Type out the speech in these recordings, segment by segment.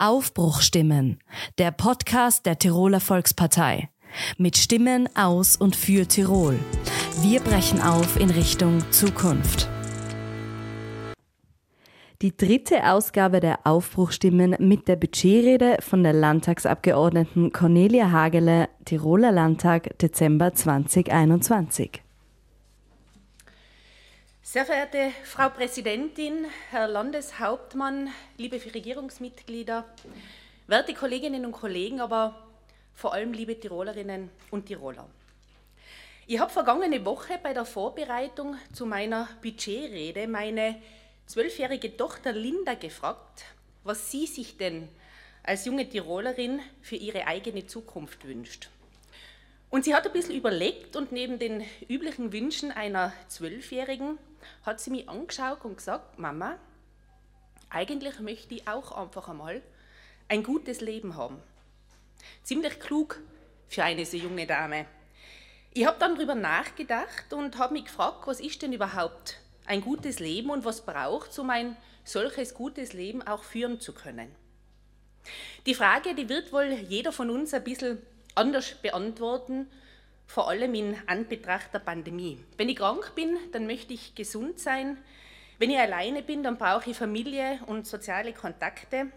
Aufbruchstimmen, der Podcast der Tiroler Volkspartei. Mit Stimmen aus und für Tirol. Wir brechen auf in Richtung Zukunft. Die dritte Ausgabe der Aufbruchstimmen mit der Budgetrede von der Landtagsabgeordneten Cornelia Hagele, Tiroler Landtag, Dezember 2021. Sehr verehrte Frau Präsidentin, Herr Landeshauptmann, liebe Regierungsmitglieder, werte Kolleginnen und Kollegen, aber vor allem liebe Tirolerinnen und Tiroler. Ich habe vergangene Woche bei der Vorbereitung zu meiner Budgetrede meine zwölfjährige Tochter Linda gefragt, was sie sich denn als junge Tirolerin für ihre eigene Zukunft wünscht. Und sie hat ein bisschen überlegt und neben den üblichen Wünschen einer Zwölfjährigen hat sie mich angeschaut und gesagt, Mama, eigentlich möchte ich auch einfach einmal ein gutes Leben haben. Ziemlich klug für eine so junge Dame. Ich habe dann darüber nachgedacht und habe mich gefragt, was ist denn überhaupt ein gutes Leben und was braucht es, um ein solches gutes Leben auch führen zu können. Die Frage, die wird wohl jeder von uns ein bisschen anders beantworten, vor allem in Anbetracht der Pandemie. Wenn ich krank bin, dann möchte ich gesund sein. Wenn ich alleine bin, dann brauche ich Familie und soziale Kontakte.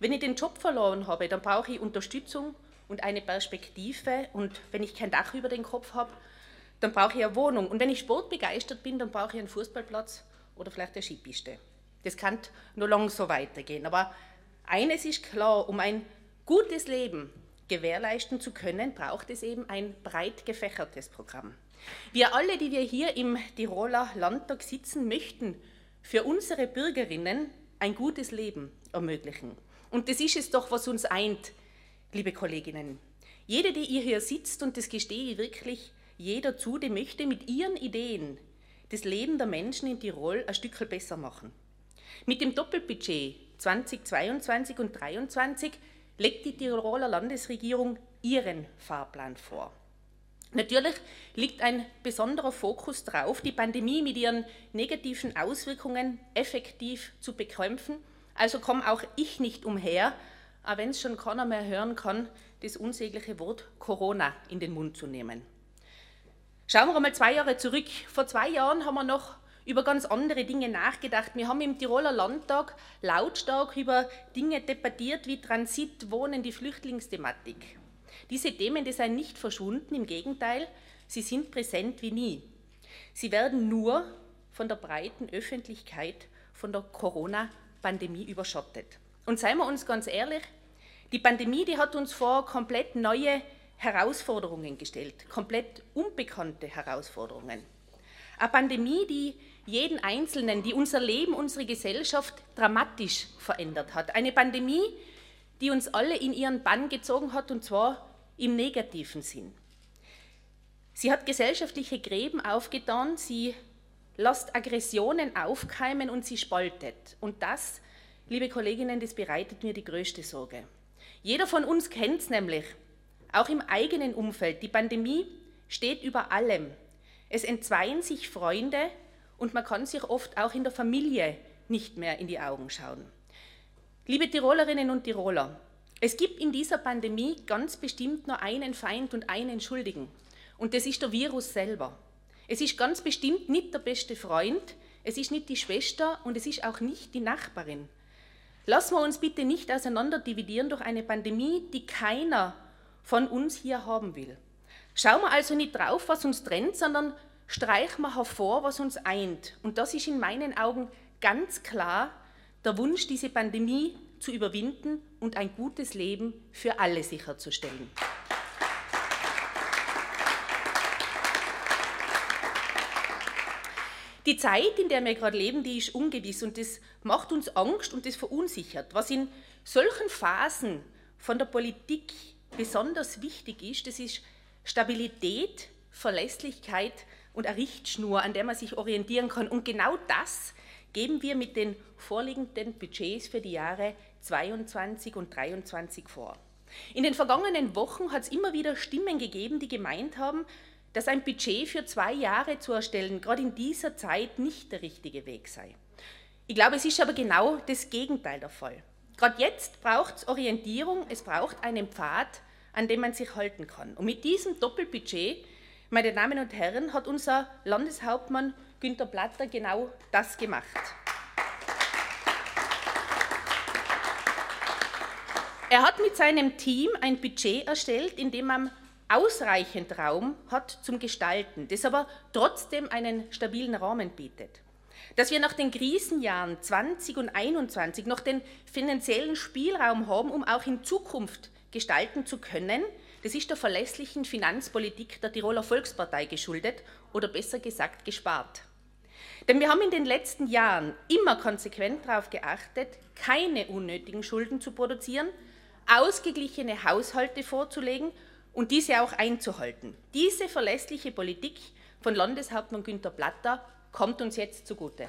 Wenn ich den Job verloren habe, dann brauche ich Unterstützung und eine Perspektive. Und wenn ich kein Dach über den Kopf habe, dann brauche ich eine Wohnung. Und wenn ich sportbegeistert bin, dann brauche ich einen Fußballplatz oder vielleicht eine Skipiste. Das kann nur lang so weitergehen. Aber eines ist klar, um ein gutes Leben gewährleisten zu können, braucht es eben ein breit gefächertes Programm. Wir alle, die wir hier im Tiroler Landtag sitzen, möchten für unsere Bürgerinnen ein gutes Leben ermöglichen. Und das ist es doch, was uns eint, liebe Kolleginnen. Jede, die ihr hier sitzt, und das gestehe ich wirklich jeder zu, die möchte mit ihren Ideen das Leben der Menschen in Tirol ein Stück besser machen. Mit dem Doppelbudget 2022 und 2023 legt die Tiroler Landesregierung ihren Fahrplan vor. Natürlich liegt ein besonderer Fokus darauf, die Pandemie mit ihren negativen Auswirkungen effektiv zu bekämpfen. Also komme auch ich nicht umher, auch wenn es schon keiner mehr hören kann, das unsägliche Wort Corona in den Mund zu nehmen. Schauen wir einmal zwei Jahre zurück. Vor zwei Jahren haben wir noch über ganz andere Dinge nachgedacht. Wir haben im Tiroler Landtag lautstark über Dinge debattiert wie Transit, Wohnen, die Flüchtlingsthematik. Diese Themen die sind nicht verschwunden, im Gegenteil, sie sind präsent wie nie. Sie werden nur von der breiten Öffentlichkeit, von der Corona-Pandemie überschattet. Und seien wir uns ganz ehrlich, die Pandemie, die hat uns vor komplett neue Herausforderungen gestellt, komplett unbekannte Herausforderungen. Eine Pandemie, die jeden Einzelnen, die unser Leben, unsere Gesellschaft dramatisch verändert hat. Eine Pandemie, die uns alle in ihren Bann gezogen hat, und zwar im negativen Sinn. Sie hat gesellschaftliche Gräben aufgetan, sie lässt Aggressionen aufkeimen und sie spaltet. Und das, liebe Kolleginnen, das bereitet mir die größte Sorge. Jeder von uns kennt es nämlich, auch im eigenen Umfeld. Die Pandemie steht über allem. Es entzweien sich Freunde und man kann sich oft auch in der Familie nicht mehr in die Augen schauen. Liebe Tirolerinnen und Tiroler, es gibt in dieser Pandemie ganz bestimmt nur einen Feind und einen Schuldigen. Und das ist der Virus selber. Es ist ganz bestimmt nicht der beste Freund, es ist nicht die Schwester und es ist auch nicht die Nachbarin. Lassen wir uns bitte nicht auseinanderdividieren durch eine Pandemie, die keiner von uns hier haben will. Schauen wir also nicht drauf, was uns trennt, sondern streichen wir hervor, was uns eint. Und das ist in meinen Augen ganz klar der Wunsch, diese Pandemie zu überwinden und ein gutes Leben für alle sicherzustellen. Die Zeit, in der wir gerade leben, die ist ungewiss und das macht uns Angst und das verunsichert. Was in solchen Phasen von der Politik besonders wichtig ist, das ist Stabilität, Verlässlichkeit und eine Richtschnur, an der man sich orientieren kann. Und genau das geben wir mit den vorliegenden Budgets für die Jahre 22 und 23 vor. In den vergangenen Wochen hat es immer wieder Stimmen gegeben, die gemeint haben, dass ein Budget für zwei Jahre zu erstellen, gerade in dieser Zeit nicht der richtige Weg sei. Ich glaube, es ist aber genau das Gegenteil der Fall. Gerade jetzt braucht es Orientierung, es braucht einen Pfad, an dem man sich halten kann. Und mit diesem Doppelbudget, meine Damen und Herren, hat unser Landeshauptmann Günter Platter genau das gemacht. Er hat mit seinem Team ein Budget erstellt, in dem man ausreichend Raum hat zum Gestalten, das aber trotzdem einen stabilen Rahmen bietet. Dass wir nach den Krisenjahren 20 und 21 noch den finanziellen Spielraum haben, um auch in Zukunft gestalten zu können, das ist der verlässlichen Finanzpolitik der Tiroler Volkspartei geschuldet oder besser gesagt gespart. Denn wir haben in den letzten Jahren immer konsequent darauf geachtet, keine unnötigen Schulden zu produzieren, ausgeglichene Haushalte vorzulegen und diese auch einzuhalten. Diese verlässliche Politik von Landeshauptmann Günter Platter kommt uns jetzt zugute.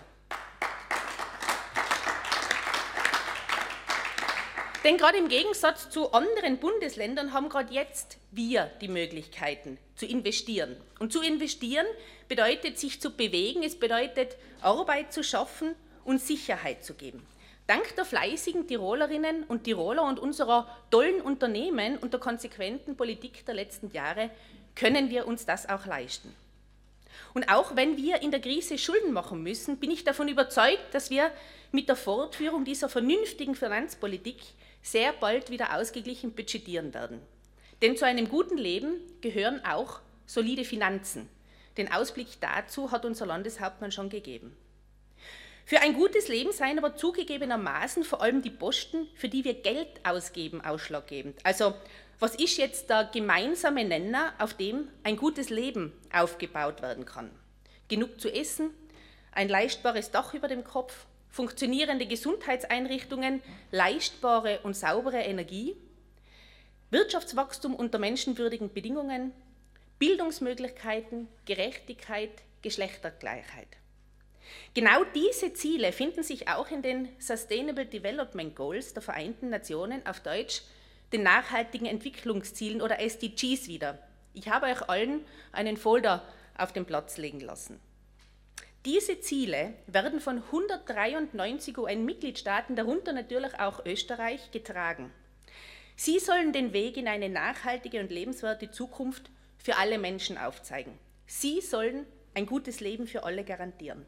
Denn gerade im Gegensatz zu anderen Bundesländern haben gerade jetzt wir die Möglichkeiten zu investieren. Und zu investieren bedeutet sich zu bewegen, es bedeutet Arbeit zu schaffen und Sicherheit zu geben. Dank der fleißigen Tirolerinnen und Tiroler und unserer tollen Unternehmen und der konsequenten Politik der letzten Jahre können wir uns das auch leisten. Und auch wenn wir in der Krise Schulden machen müssen, bin ich davon überzeugt, dass wir mit der Fortführung dieser vernünftigen Finanzpolitik sehr bald wieder ausgeglichen budgetieren werden. Denn zu einem guten Leben gehören auch solide Finanzen. Den Ausblick dazu hat unser Landeshauptmann schon gegeben. Für ein gutes Leben seien aber zugegebenermaßen vor allem die Posten, für die wir Geld ausgeben, ausschlaggebend. Also was ist jetzt der gemeinsame Nenner, auf dem ein gutes Leben aufgebaut werden kann? Genug zu essen, ein leistbares Dach über dem Kopf, funktionierende Gesundheitseinrichtungen, leistbare und saubere Energie, Wirtschaftswachstum unter menschenwürdigen Bedingungen, Bildungsmöglichkeiten, Gerechtigkeit, Geschlechtergleichheit. Genau diese Ziele finden sich auch in den Sustainable Development Goals der Vereinten Nationen, auf Deutsch den nachhaltigen Entwicklungszielen oder SDGs wieder. Ich habe euch allen einen Folder auf den Platz legen lassen. Diese Ziele werden von 193 UN-Mitgliedstaaten, darunter natürlich auch Österreich, getragen. Sie sollen den Weg in eine nachhaltige und lebenswerte Zukunft für alle Menschen aufzeigen. Sie sollen ein gutes Leben für alle garantieren.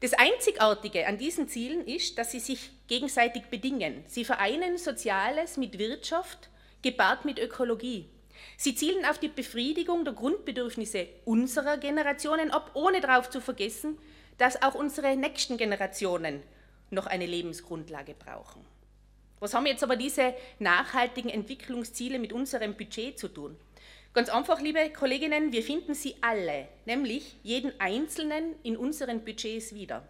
Das Einzigartige an diesen Zielen ist, dass sie sich gegenseitig bedingen. Sie vereinen Soziales mit Wirtschaft, gepaart mit Ökologie. Sie zielen auf die Befriedigung der Grundbedürfnisse unserer Generationen ab, ohne darauf zu vergessen, dass auch unsere nächsten Generationen noch eine Lebensgrundlage brauchen. Was haben jetzt aber diese nachhaltigen Entwicklungsziele mit unserem Budget zu tun? Ganz einfach, liebe Kolleginnen, wir finden sie alle, nämlich jeden einzelnen in unseren Budgets wieder.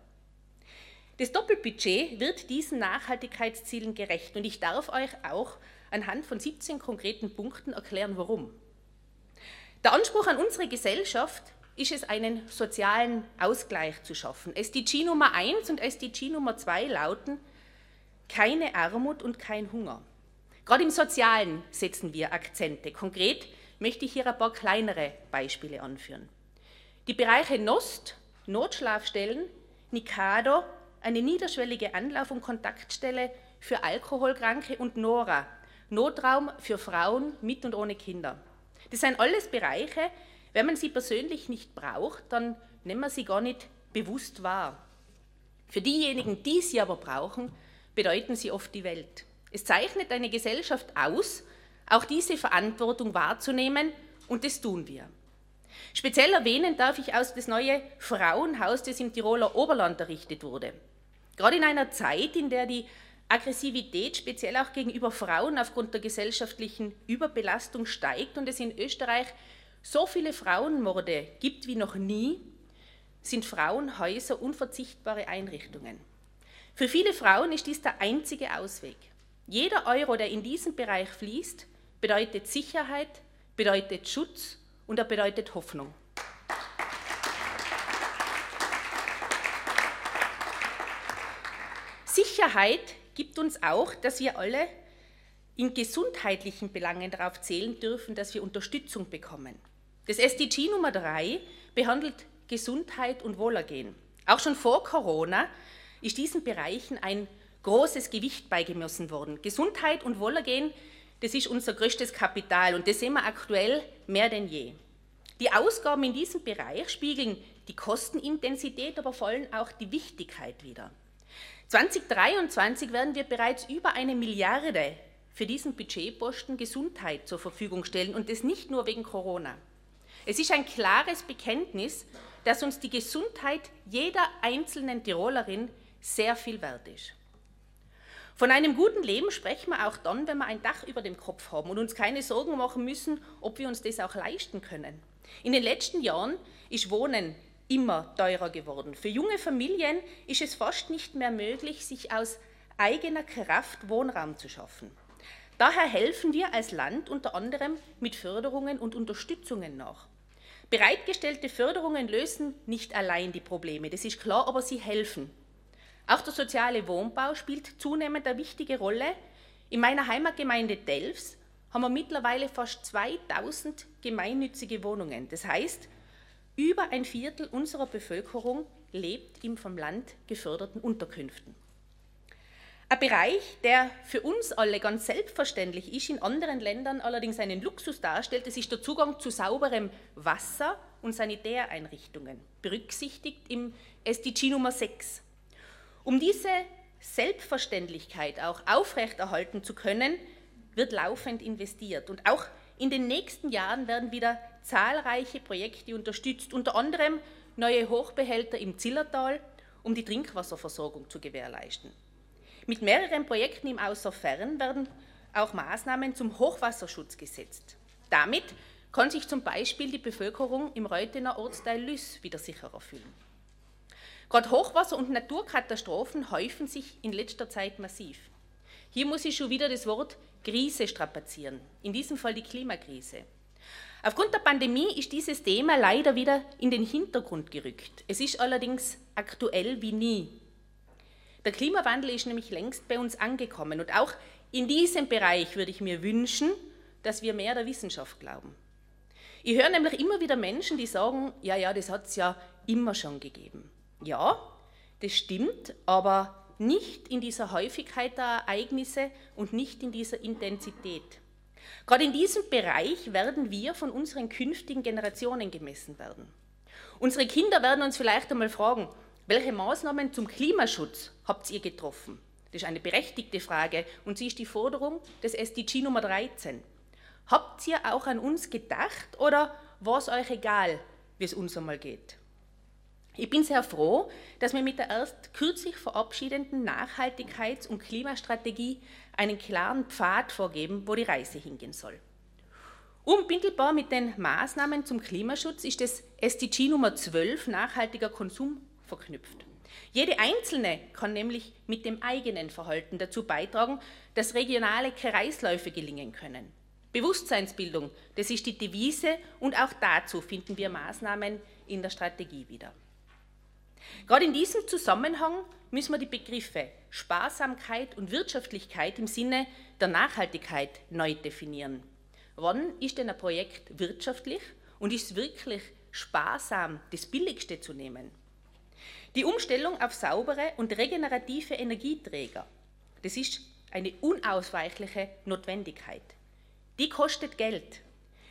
Das Doppelbudget wird diesen Nachhaltigkeitszielen gerecht und ich darf euch auch anhand von 17 konkreten Punkten erklären, warum. Der Anspruch an unsere Gesellschaft ist es, einen sozialen Ausgleich zu schaffen. SDG Nummer 1 und SDG Nummer 2 lauten keine Armut und kein Hunger. Gerade im Sozialen setzen wir Akzente. Konkret möchte ich hier ein paar kleinere Beispiele anführen. Die Bereiche NOST, Notschlafstellen, Nikado, eine niederschwellige Anlauf- und Kontaktstelle für Alkoholkranke und NORA, Notraum für Frauen mit und ohne Kinder. Das sind alles Bereiche, wenn man sie persönlich nicht braucht, dann nimmt man sie gar nicht bewusst wahr. Für diejenigen, die sie aber brauchen, bedeuten sie oft die Welt. Es zeichnet eine Gesellschaft aus, auch diese Verantwortung wahrzunehmen und das tun wir. Speziell erwähnen darf ich aus das neue Frauenhaus, das im Tiroler Oberland errichtet wurde. Gerade in einer Zeit, in der die Aggressivität speziell auch gegenüber Frauen aufgrund der gesellschaftlichen Überbelastung steigt und es in Österreich so viele Frauenmorde gibt wie noch nie, sind Frauenhäuser unverzichtbare Einrichtungen. Für viele Frauen ist dies der einzige Ausweg. Jeder Euro, der in diesen Bereich fließt, bedeutet Sicherheit, bedeutet Schutz und er bedeutet Hoffnung. Sicherheit gibt uns auch, dass wir alle in gesundheitlichen Belangen darauf zählen dürfen, dass wir Unterstützung bekommen. Das SDG Nummer 3 behandelt Gesundheit und Wohlergehen. Auch schon vor Corona ist diesen Bereichen ein großes Gewicht beigemessen worden. Gesundheit und Wohlergehen, das ist unser größtes Kapital und das sehen wir aktuell mehr denn je. Die Ausgaben in diesem Bereich spiegeln die Kostenintensität, aber vor allem auch die Wichtigkeit wider. 2023 werden wir bereits über eine Milliarde für diesen Budgetposten Gesundheit zur Verfügung stellen und das nicht nur wegen Corona. Es ist ein klares Bekenntnis, dass uns die Gesundheit jeder einzelnen Tirolerin sehr viel wert ist. Von einem guten Leben sprechen wir auch dann, wenn wir ein Dach über dem Kopf haben und uns keine Sorgen machen müssen, ob wir uns das auch leisten können. In den letzten Jahren ist Wohnen immer teurer geworden. Für junge Familien ist es fast nicht mehr möglich, sich aus eigener Kraft Wohnraum zu schaffen. Daher helfen wir als Land unter anderem mit Förderungen und Unterstützungen nach. Bereitgestellte Förderungen lösen nicht allein die Probleme, das ist klar, aber sie helfen. Auch der soziale Wohnbau spielt zunehmend eine wichtige Rolle. In meiner Heimatgemeinde Delfs haben wir mittlerweile fast 2000 gemeinnützige Wohnungen. Das heißt, über ein Viertel unserer Bevölkerung lebt in vom Land geförderten Unterkünften. Ein Bereich, der für uns alle ganz selbstverständlich ist, in anderen Ländern allerdings einen Luxus darstellt, das ist der Zugang zu sauberem Wasser und Sanitäreinrichtungen, berücksichtigt im SDG Nummer 6. Um diese Selbstverständlichkeit auch aufrechterhalten zu können, wird laufend investiert. Und auch in den nächsten Jahren werden wieder zahlreiche Projekte unterstützt, unter anderem neue Hochbehälter im Zillertal, um die Trinkwasserversorgung zu gewährleisten. Mit mehreren Projekten im Außerfern werden auch Maßnahmen zum Hochwasserschutz gesetzt. Damit kann sich zum Beispiel die Bevölkerung im Reutener Ortsteil Lüss wieder sicherer fühlen. Gerade Hochwasser und Naturkatastrophen häufen sich in letzter Zeit massiv. Hier muss ich schon wieder das Wort Krise strapazieren, in diesem Fall die Klimakrise. Aufgrund der Pandemie ist dieses Thema leider wieder in den Hintergrund gerückt. Es ist allerdings aktuell wie nie. Der Klimawandel ist nämlich längst bei uns angekommen und auch in diesem Bereich würde ich mir wünschen, dass wir mehr der Wissenschaft glauben. Ich höre nämlich immer wieder Menschen, die sagen, ja, ja, das hat es ja immer schon gegeben. Ja, das stimmt, aber nicht in dieser Häufigkeit der Ereignisse und nicht in dieser Intensität. Gerade in diesem Bereich werden wir von unseren künftigen Generationen gemessen werden. Unsere Kinder werden uns vielleicht einmal fragen, welche Maßnahmen zum Klimaschutz habt ihr getroffen? Das ist eine berechtigte Frage und sie ist die Forderung des SDG Nummer 13. Habt ihr auch an uns gedacht oder war es euch egal, wie es uns einmal geht? Ich bin sehr froh, dass wir mit der erst kürzlich verabschiedeten Nachhaltigkeits- und Klimastrategie einen klaren Pfad vorgeben, wo die Reise hingehen soll. Unmittelbar mit den Maßnahmen zum Klimaschutz ist das SDG Nummer 12 nachhaltiger Konsum verknüpft. Jede Einzelne kann nämlich mit dem eigenen Verhalten dazu beitragen, dass regionale Kreisläufe gelingen können. Bewusstseinsbildung, das ist die Devise und auch dazu finden wir Maßnahmen in der Strategie wieder. Gerade in diesem Zusammenhang müssen wir die Begriffe Sparsamkeit und Wirtschaftlichkeit im Sinne der Nachhaltigkeit neu definieren. Wann ist denn ein Projekt wirtschaftlich und ist wirklich sparsam das Billigste zu nehmen? Die Umstellung auf saubere und regenerative Energieträger, das ist eine unausweichliche Notwendigkeit. Die kostet Geld.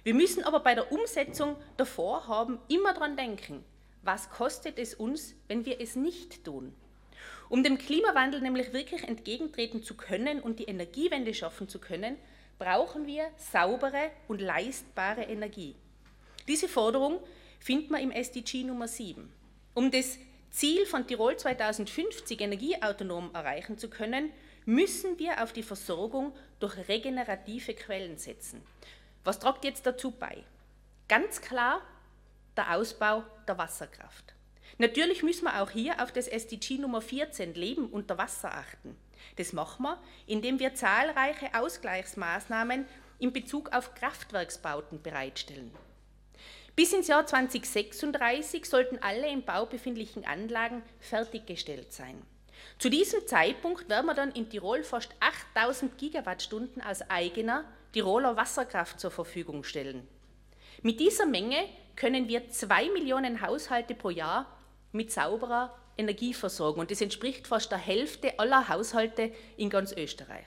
Wir müssen aber bei der Umsetzung der Vorhaben immer daran denken, was kostet es uns, wenn wir es nicht tun? Um dem Klimawandel nämlich wirklich entgegentreten zu können und die Energiewende schaffen zu können, brauchen wir saubere und leistbare Energie. Diese Forderung findet man im SDG Nummer 7. Um das Ziel von Tirol 2050 energieautonom erreichen zu können, müssen wir auf die Versorgung durch regenerative Quellen setzen. Was tragt jetzt dazu bei? Ganz klar der Ausbau der Wasserkraft. Natürlich müssen wir auch hier auf das SDG Nummer 14 Leben unter Wasser achten. Das machen wir, indem wir zahlreiche Ausgleichsmaßnahmen in Bezug auf Kraftwerksbauten bereitstellen. Bis ins Jahr 2036 sollten alle im Bau befindlichen Anlagen fertiggestellt sein. Zu diesem Zeitpunkt werden wir dann in Tirol fast 8000 Gigawattstunden aus eigener Tiroler Wasserkraft zur Verfügung stellen. Mit dieser Menge können wir zwei Millionen Haushalte pro Jahr mit sauberer Energieversorgung und das entspricht fast der Hälfte aller Haushalte in ganz Österreich.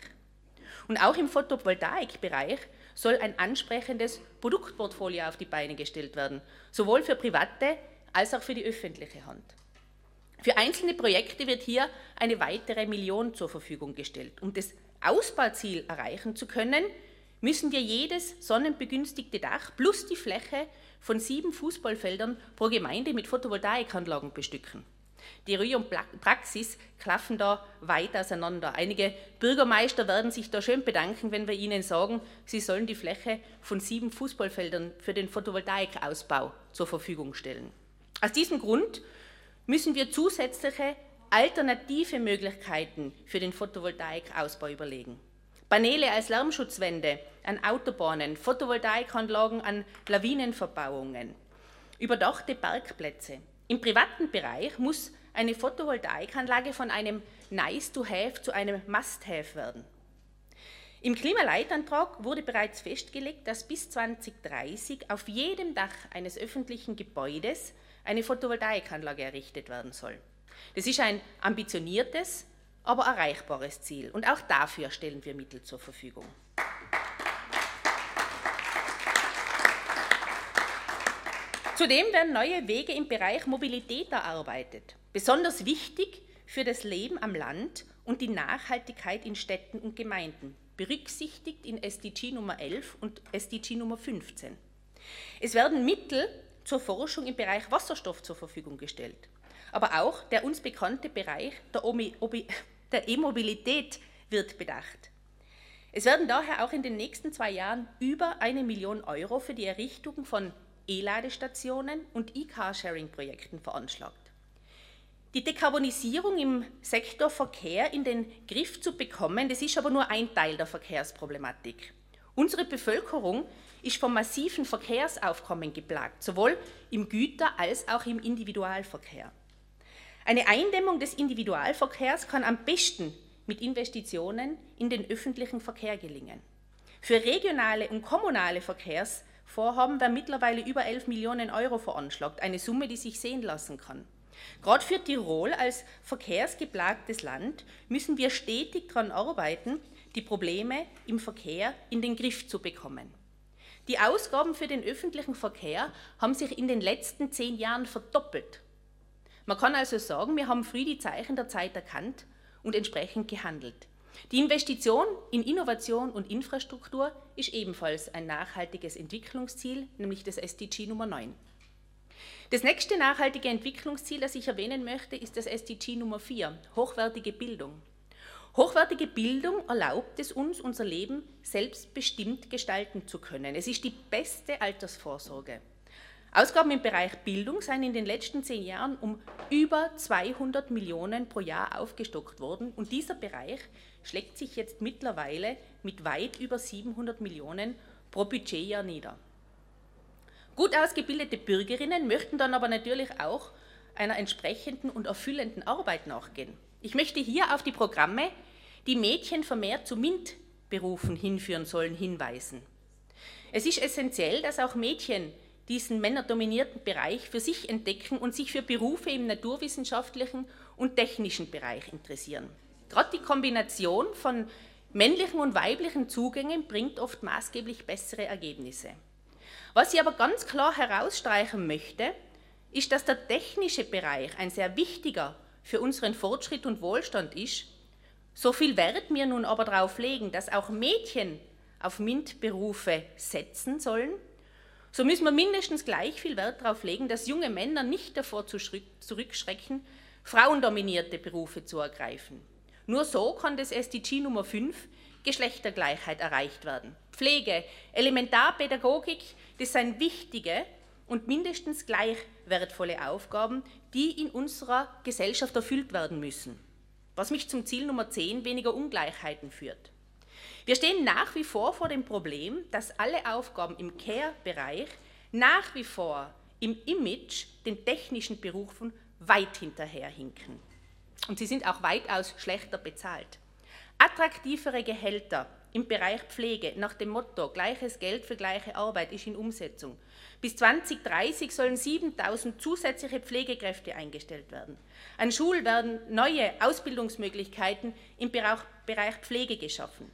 Und auch im Photovoltaikbereich soll ein ansprechendes Produktportfolio auf die Beine gestellt werden, sowohl für private als auch für die öffentliche Hand. Für einzelne Projekte wird hier eine weitere Million zur Verfügung gestellt. Um das Ausbauziel erreichen zu können, müssen wir jedes sonnenbegünstigte Dach plus die Fläche von sieben Fußballfeldern pro Gemeinde mit Photovoltaikanlagen bestücken. Theorie und Praxis klaffen da weit auseinander. Einige Bürgermeister werden sich da schön bedanken, wenn wir ihnen sagen, sie sollen die Fläche von sieben Fußballfeldern für den Photovoltaikausbau zur Verfügung stellen. Aus diesem Grund müssen wir zusätzliche alternative Möglichkeiten für den Photovoltaikausbau überlegen. Paneele als Lärmschutzwände an Autobahnen, Photovoltaikanlagen an Lawinenverbauungen, überdachte Parkplätze. Im privaten Bereich muss eine Photovoltaikanlage von einem Nice-to-have zu einem Must-have werden. Im Klimaleitantrag wurde bereits festgelegt, dass bis 2030 auf jedem Dach eines öffentlichen Gebäudes eine Photovoltaikanlage errichtet werden soll. Das ist ein ambitioniertes, aber erreichbares Ziel. Und auch dafür stellen wir Mittel zur Verfügung. Zudem werden neue Wege im Bereich Mobilität erarbeitet. Besonders wichtig für das Leben am Land und die Nachhaltigkeit in Städten und Gemeinden, berücksichtigt in SDG Nummer 11 und SDG Nummer 15. Es werden Mittel zur Forschung im Bereich Wasserstoff zur Verfügung gestellt. Aber auch der uns bekannte Bereich der der E-Mobilität wird bedacht. Es werden daher auch in den nächsten zwei Jahren über eine Million Euro für die Errichtung von E-Ladestationen und E-Carsharing-Projekten veranschlagt. Die Dekarbonisierung im Sektor Verkehr in den Griff zu bekommen, das ist aber nur ein Teil der Verkehrsproblematik. Unsere Bevölkerung ist vom massiven Verkehrsaufkommen geplagt, sowohl im Güter- als auch im Individualverkehr. Eine Eindämmung des Individualverkehrs kann am besten mit Investitionen in den öffentlichen Verkehr gelingen. Für regionale und kommunale Verkehrsvorhaben werden mittlerweile über 11 Millionen Euro veranschlagt, eine Summe, die sich sehen lassen kann. Gerade für Tirol als verkehrsgeplagtes Land müssen wir stetig daran arbeiten, die Probleme im Verkehr in den Griff zu bekommen. Die Ausgaben für den öffentlichen Verkehr haben sich in den letzten zehn Jahren verdoppelt. Man kann also sagen, wir haben früh die Zeichen der Zeit erkannt und entsprechend gehandelt. Die Investition in Innovation und Infrastruktur ist ebenfalls ein nachhaltiges Entwicklungsziel, nämlich das SDG Nummer 9. Das nächste nachhaltige Entwicklungsziel, das ich erwähnen möchte, ist das SDG Nummer 4, hochwertige Bildung. Hochwertige Bildung erlaubt es uns, unser Leben selbstbestimmt gestalten zu können. Es ist die beste Altersvorsorge. Ausgaben im Bereich Bildung seien in den letzten zehn Jahren um über 200 Millionen pro Jahr aufgestockt worden und dieser Bereich schlägt sich jetzt mittlerweile mit weit über 700 Millionen pro Budgetjahr nieder. Gut ausgebildete Bürgerinnen möchten dann aber natürlich auch einer entsprechenden und erfüllenden Arbeit nachgehen. Ich möchte hier auf die Programme, die Mädchen vermehrt zu MINT-Berufen hinführen sollen, hinweisen. Es ist essentiell, dass auch Mädchen diesen männerdominierten Bereich für sich entdecken und sich für Berufe im naturwissenschaftlichen und technischen Bereich interessieren. Gerade die Kombination von männlichen und weiblichen Zugängen bringt oft maßgeblich bessere Ergebnisse. Was ich aber ganz klar herausstreichen möchte, ist, dass der technische Bereich ein sehr wichtiger für unseren Fortschritt und Wohlstand ist. So viel Wert wir nun aber darauf legen, dass auch Mädchen auf MINT-Berufe setzen sollen, so müssen wir mindestens gleich viel Wert darauf legen, dass junge Männer nicht davor zurückschrecken, frauendominierte Berufe zu ergreifen. Nur so kann das SDG Nummer 5 Geschlechtergleichheit erreicht werden. Pflege, Elementarpädagogik, das sind wichtige und mindestens gleich wertvolle Aufgaben, die in unserer Gesellschaft erfüllt werden müssen. Was mich zum Ziel Nummer 10 weniger Ungleichheiten führt. Wir stehen nach wie vor vor dem Problem, dass alle Aufgaben im Care-Bereich nach wie vor im Image den technischen Berufen weit hinterherhinken. Und sie sind auch weitaus schlechter bezahlt. Attraktivere Gehälter im Bereich Pflege nach dem Motto gleiches Geld für gleiche Arbeit ist in Umsetzung. Bis 2030 sollen 7000 zusätzliche Pflegekräfte eingestellt werden. An Schulen werden neue Ausbildungsmöglichkeiten im Bereich Pflege geschaffen.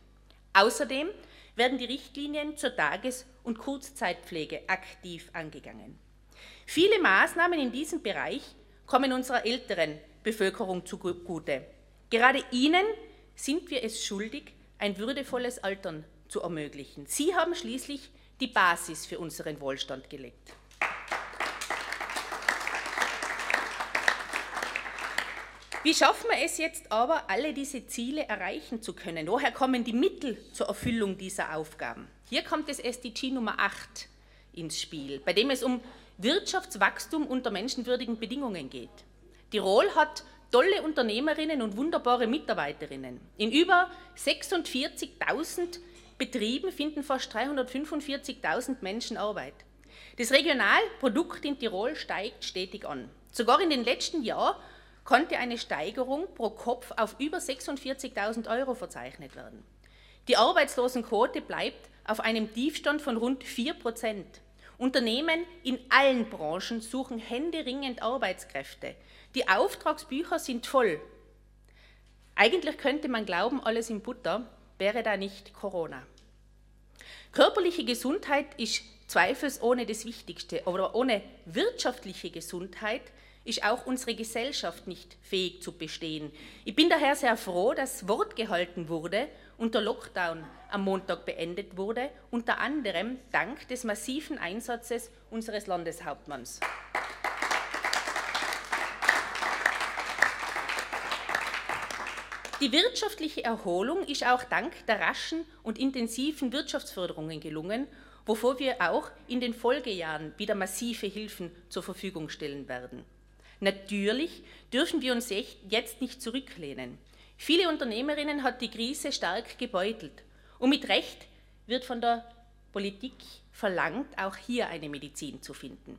Außerdem werden die Richtlinien zur Tages- und Kurzzeitpflege aktiv angegangen. Viele Maßnahmen in diesem Bereich kommen unserer älteren Bevölkerung zugute. Gerade ihnen sind wir es schuldig, ein würdevolles Altern zu ermöglichen. Sie haben schließlich die Basis für unseren Wohlstand gelegt. Wie schaffen wir es jetzt aber, alle diese Ziele erreichen zu können? Woher kommen die Mittel zur Erfüllung dieser Aufgaben? Hier kommt das SDG Nummer 8 ins Spiel, bei dem es um Wirtschaftswachstum unter menschenwürdigen Bedingungen geht. Tirol hat tolle Unternehmerinnen und wunderbare Mitarbeiterinnen. In über 46.000 Betrieben finden fast 345.000 Menschen Arbeit. Das Regionalprodukt in Tirol steigt stetig an. Sogar in den letzten Jahren konnte eine Steigerung pro Kopf auf über 46.000 Euro verzeichnet werden. Die Arbeitslosenquote bleibt auf einem Tiefstand von rund 4 Prozent. Unternehmen in allen Branchen suchen händeringend Arbeitskräfte. Die Auftragsbücher sind voll. Eigentlich könnte man glauben, alles in Butter, wäre da nicht Corona. Körperliche Gesundheit ist zweifelsohne das Wichtigste, aber ohne wirtschaftliche Gesundheit ist auch unsere Gesellschaft nicht fähig zu bestehen. Ich bin daher sehr froh, dass Wort gehalten wurde und der Lockdown am Montag beendet wurde, unter anderem dank des massiven Einsatzes unseres Landeshauptmanns. Die wirtschaftliche Erholung ist auch dank der raschen und intensiven Wirtschaftsförderungen gelungen, wovor wir auch in den Folgejahren wieder massive Hilfen zur Verfügung stellen werden. Natürlich dürfen wir uns jetzt nicht zurücklehnen. Viele Unternehmerinnen hat die Krise stark gebeutelt. Und mit Recht wird von der Politik verlangt, auch hier eine Medizin zu finden.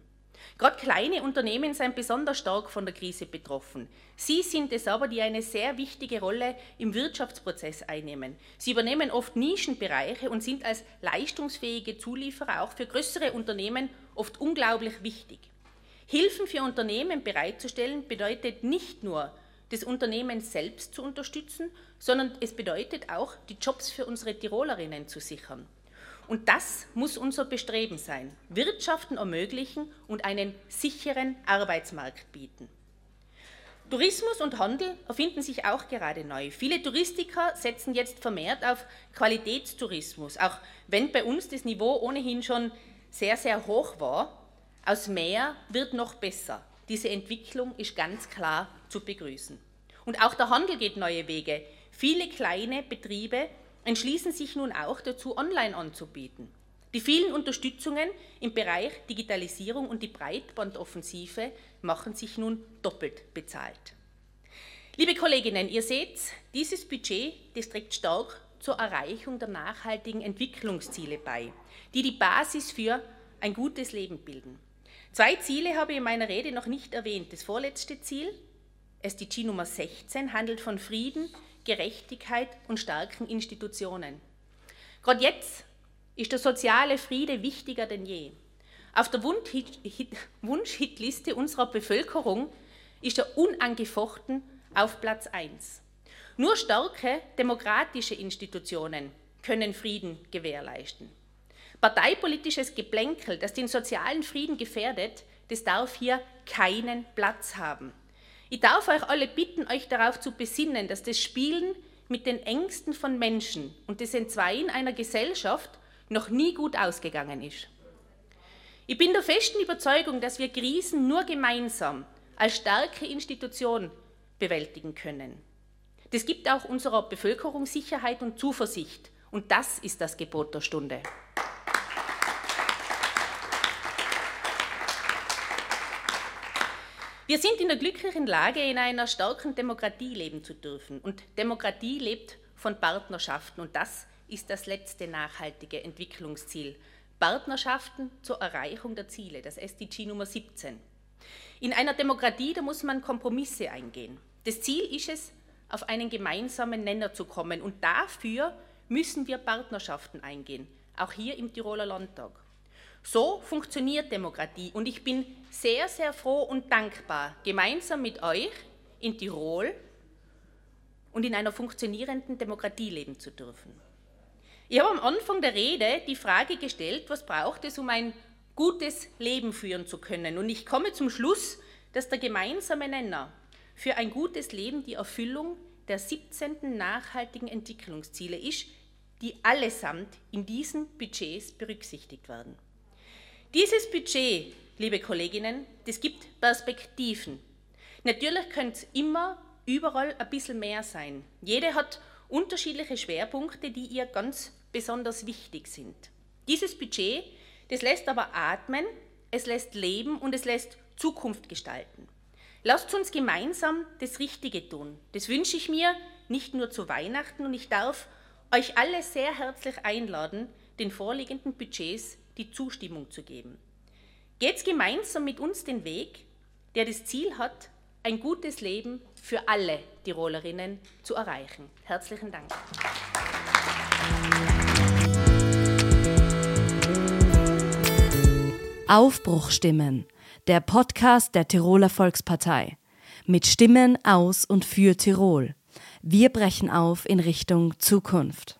Gerade kleine Unternehmen sind besonders stark von der Krise betroffen. Sie sind es aber, die eine sehr wichtige Rolle im Wirtschaftsprozess einnehmen. Sie übernehmen oft Nischenbereiche und sind als leistungsfähige Zulieferer auch für größere Unternehmen oft unglaublich wichtig. Hilfen für Unternehmen bereitzustellen bedeutet nicht nur, das Unternehmen selbst zu unterstützen, sondern es bedeutet auch, die Jobs für unsere Tirolerinnen zu sichern. Und das muss unser Bestreben sein. Wirtschaften ermöglichen und einen sicheren Arbeitsmarkt bieten. Tourismus und Handel erfinden sich auch gerade neu. Viele Touristiker setzen jetzt vermehrt auf Qualitätstourismus, auch wenn bei uns das Niveau ohnehin schon sehr, sehr hoch war. Aus mehr wird noch besser. Diese Entwicklung ist ganz klar zu begrüßen. Und auch der Handel geht neue Wege. Viele kleine Betriebe entschließen sich nun auch dazu, online anzubieten. Die vielen Unterstützungen im Bereich Digitalisierung und die Breitbandoffensive machen sich nun doppelt bezahlt. Liebe Kolleginnen, ihr seht, dieses Budget das trägt stark zur Erreichung der nachhaltigen Entwicklungsziele bei, die die Basis für ein gutes Leben bilden. Zwei Ziele habe ich in meiner Rede noch nicht erwähnt. Das vorletzte Ziel, SDG Nummer 16, handelt von Frieden, Gerechtigkeit und starken Institutionen. Gerade jetzt ist der soziale Friede wichtiger denn je. Auf der Wunschhitliste unserer Bevölkerung ist er unangefochten auf Platz 1. Nur starke demokratische Institutionen können Frieden gewährleisten. Parteipolitisches Geplänkel, das den sozialen Frieden gefährdet, das darf hier keinen Platz haben. Ich darf euch alle bitten, euch darauf zu besinnen, dass das Spielen mit den Ängsten von Menschen und das Entzweien einer Gesellschaft noch nie gut ausgegangen ist. Ich bin der festen Überzeugung, dass wir Krisen nur gemeinsam als starke Institution bewältigen können. Das gibt auch unserer Bevölkerung Sicherheit und Zuversicht. Und das ist das Gebot der Stunde. Wir sind in der glücklichen Lage, in einer starken Demokratie leben zu dürfen. Und Demokratie lebt von Partnerschaften. Und das ist das letzte nachhaltige Entwicklungsziel. Partnerschaften zur Erreichung der Ziele, das SDG Nummer 17. In einer Demokratie, da muss man Kompromisse eingehen. Das Ziel ist es, auf einen gemeinsamen Nenner zu kommen. Und dafür müssen wir Partnerschaften eingehen, auch hier im Tiroler Landtag. So funktioniert Demokratie und ich bin sehr, sehr froh und dankbar, gemeinsam mit euch in Tirol und in einer funktionierenden Demokratie leben zu dürfen. Ich habe am Anfang der Rede die Frage gestellt, was braucht es, um ein gutes Leben führen zu können? Und ich komme zum Schluss, dass der gemeinsame Nenner für ein gutes Leben die Erfüllung der 17. nachhaltigen Entwicklungsziele ist, die allesamt in diesen Budgets berücksichtigt werden. Dieses Budget, liebe Kolleginnen, das gibt Perspektiven. Natürlich könnte es immer überall ein bisschen mehr sein. Jede hat unterschiedliche Schwerpunkte, die ihr ganz besonders wichtig sind. Dieses Budget, das lässt aber atmen, es lässt leben und es lässt Zukunft gestalten. Lasst uns gemeinsam das Richtige tun. Das wünsche ich mir nicht nur zu Weihnachten und ich darf euch alle sehr herzlich einladen, den vorliegenden Budgets die Zustimmung zu geben. Geht gemeinsam mit uns den Weg, der das Ziel hat, ein gutes Leben für alle Tirolerinnen zu erreichen. Herzlichen Dank. Aufbruchstimmen, der Podcast der Tiroler Volkspartei. Mit Stimmen aus und für Tirol. Wir brechen auf in Richtung Zukunft.